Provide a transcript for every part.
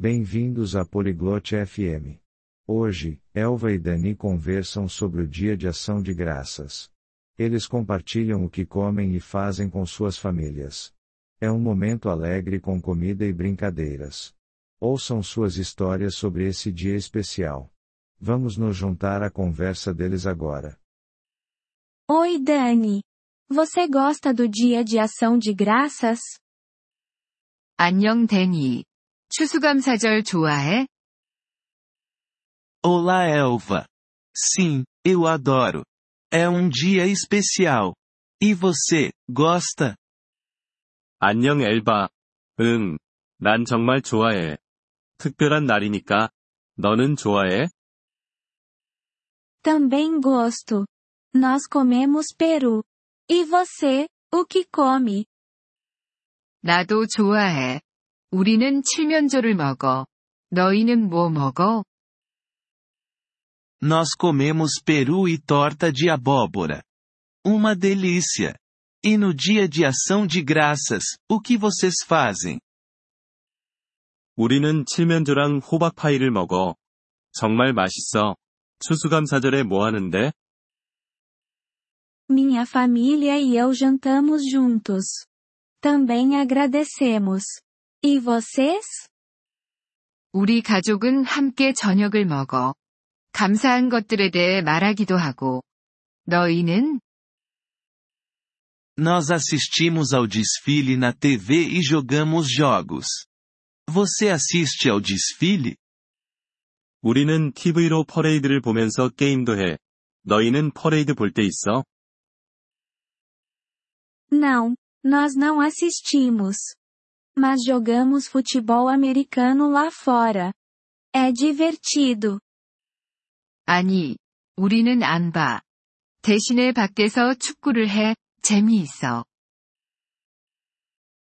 Bem-vindos à Poliglote FM. Hoje, Elva e Dani conversam sobre o Dia de Ação de Graças. Eles compartilham o que comem e fazem com suas famílias. É um momento alegre com comida e brincadeiras. Ouçam suas histórias sobre esse dia especial. Vamos nos juntar à conversa deles agora. Oi, Dani. Você gosta do Dia de Ação de Graças? 안녕, Dani. 추수감사절 좋아해? Olá, Elva. Sim, eu adoro. É um dia especial. E você, gosta? 안녕, 엘바. 응, 난 정말 좋아해. 특별한 날이니까. 너는 좋아해? Também gosto. Nós comemos peru. E você, o que come? 나도 좋아해. 우리는 칠면조를 먹어. 너희는 뭐 먹어? Nós comemos peru e torta de abóbora. Uma delícia! E no dia de ação de graças, o que vocês fazem? 우리는 칠면조랑 호박파이를 먹어. 정말 맛있어. 추수감사절에 뭐 하는데? Minha família e eu jantamos juntos. Também agradecemos. E vocês? 우리 가족은 함께 저녁을 먹어. 감사한 것들에 대해 말하기도 하고. 너희는? Nós assistimos ao desfile na TV e jogamos jogos. Você assiste ao desfile? 우리는 TV로 퍼레이드를 보면서 게임도 해. 너희는 퍼레이드 볼 때 있어? Não, nós não assistimos. Mas jogamos futebol americano lá fora. É divertido. 아니, 우리는 안 봐. 대신에 밖에서 축구를 해, 재미있어.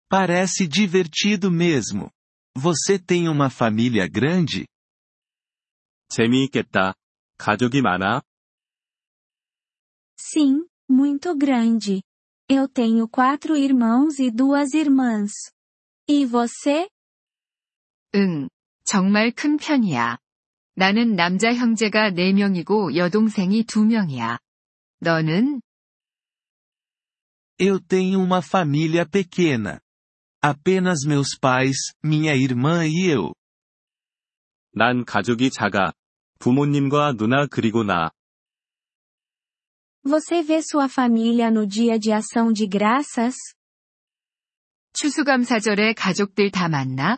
Parece divertido mesmo. Você tem uma família grande? 재미있겠다. 가족이 많아? Sim, muito grande. Eu tenho quatro irmãos e duas irmãs. E você? 응, 정말 큰 편이야. 나는 남자 형제가 4명이고 여동생이 2명이야. 너는? Eu tenho uma família pequena. Apenas meus pais, minha irmã e eu. 난 가족이 작아. 부모님과 누나 그리고 나. Você vê sua família no dia de ação de graças? 추수감사절에 가족들 다 만나?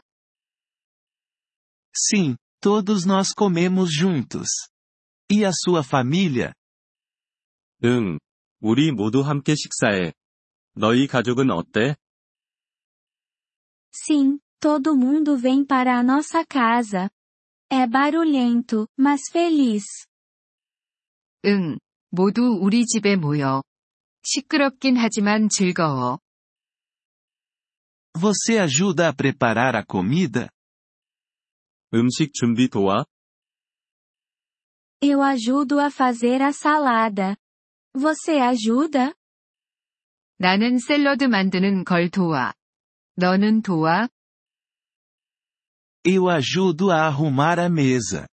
Sim, todos nós comemos juntos. E a sua família? 응, 우리 모두 함께 식사해. 너희 가족은 어때? Sim, todo mundo vem para a nossa casa. É barulhento, mas feliz. 응, 모두 우리 집에 모여. 시끄럽긴 하지만 즐거워. Você ajuda a preparar a comida? 음식 준비 도와? Eu ajudo a fazer a salada. Você ajuda? 나는 샐러드 만드는 걸 도와. 너는 도와? Eu ajudo a arrumar a mesa.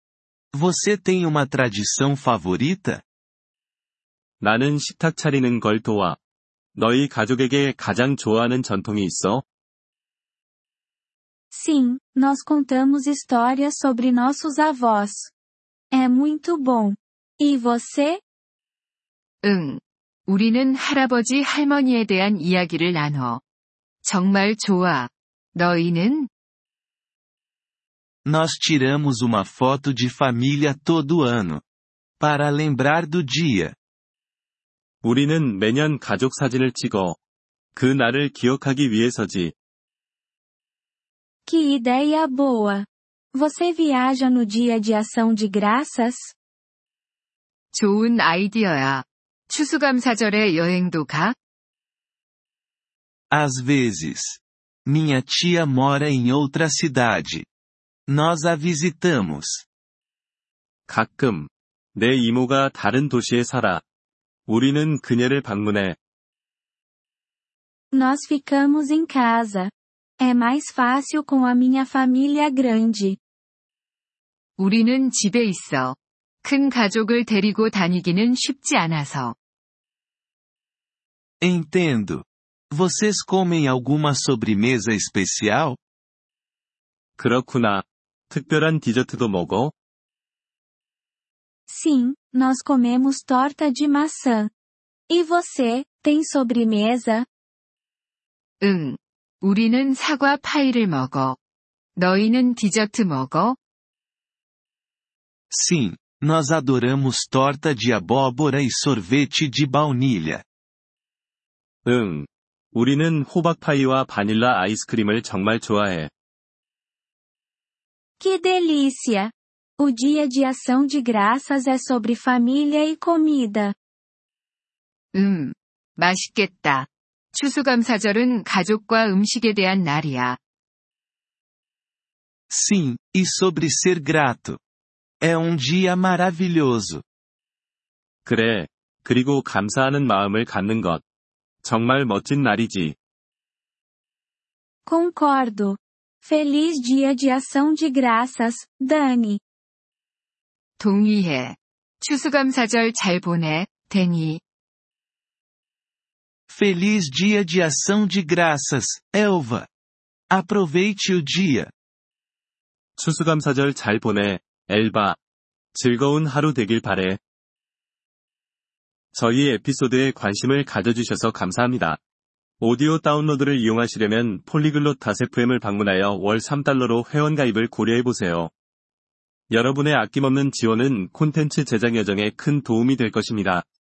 Você tem uma tradição favorita? 나는 식탁 차리는 걸 도와. 너희 가족에게 가장 좋아하는 전통이 있어? Sim, nós contamos histórias sobre nossos avós. É muito bom. E você? 응. 우리는 할아버지 할머니에 대한 이야기를 나눠. 정말 좋아. 너희는? Nós tiramos uma foto de família todo ano. Para lembrar do dia. 우리는 매년 가족 사진을 찍어. 그 날을 기억하기 위해서지. Que ideia boa! Você viaja no dia de ação de graças? 좋은 아이디어야. 추수감사절에 여행도 가? Às vezes. Minha tia mora em outra cidade. Nós a visitamos. 가끔. 내 이모가 다른 도시에 살아. 우리는 그녀를 방문해. Nós ficamos em casa. É mais fácil com a minha família grande. 우리는 집에 있어. 큰 가족을 데리고 다니기는 쉽지 않아서. Entendo. Vocês comem alguma sobremesa especial? 그렇구나. 특별한 디저트도 먹어? Sim, nós comemos torta de maçã. E você, tem sobremesa? 응. 우리는 사과 파이를 먹어. 너희는 디저트 먹어? Sim, nós adoramos torta de abóbora e sorvete de baunilha. 응. 우리는 호박파이와 바닐라 아이스크림을 정말 좋아해. Que delícia! O dia de ação de graças é sobre família e comida. 음. 맛있겠다. 추수감사절은 가족과 음식에 대한 날이야. Sim, e sobre ser grato. É um dia maravilhoso. 그래. 그리고 감사하는 마음을 갖는 것. 정말 멋진 날이지. Concordo. Feliz dia de ação de graças, Dani. 동의해. 추수감사절 잘 보내, 데니. Feliz dia de ação de graças, Elva. Aproveite o dia. 추수감사절 잘 보내, 엘바. 즐거운 하루 되길 바래. 저희 에피소드에 관심을 가져주셔서 감사합니다. 오디오 다운로드를 이용하시려면 폴리글롯 다세프엠을 방문하여 월 3달러로 회원가입을 고려해보세요. 여러분의 아낌없는 지원은 콘텐츠 제작 여정에 큰 도움이 될 것입니다.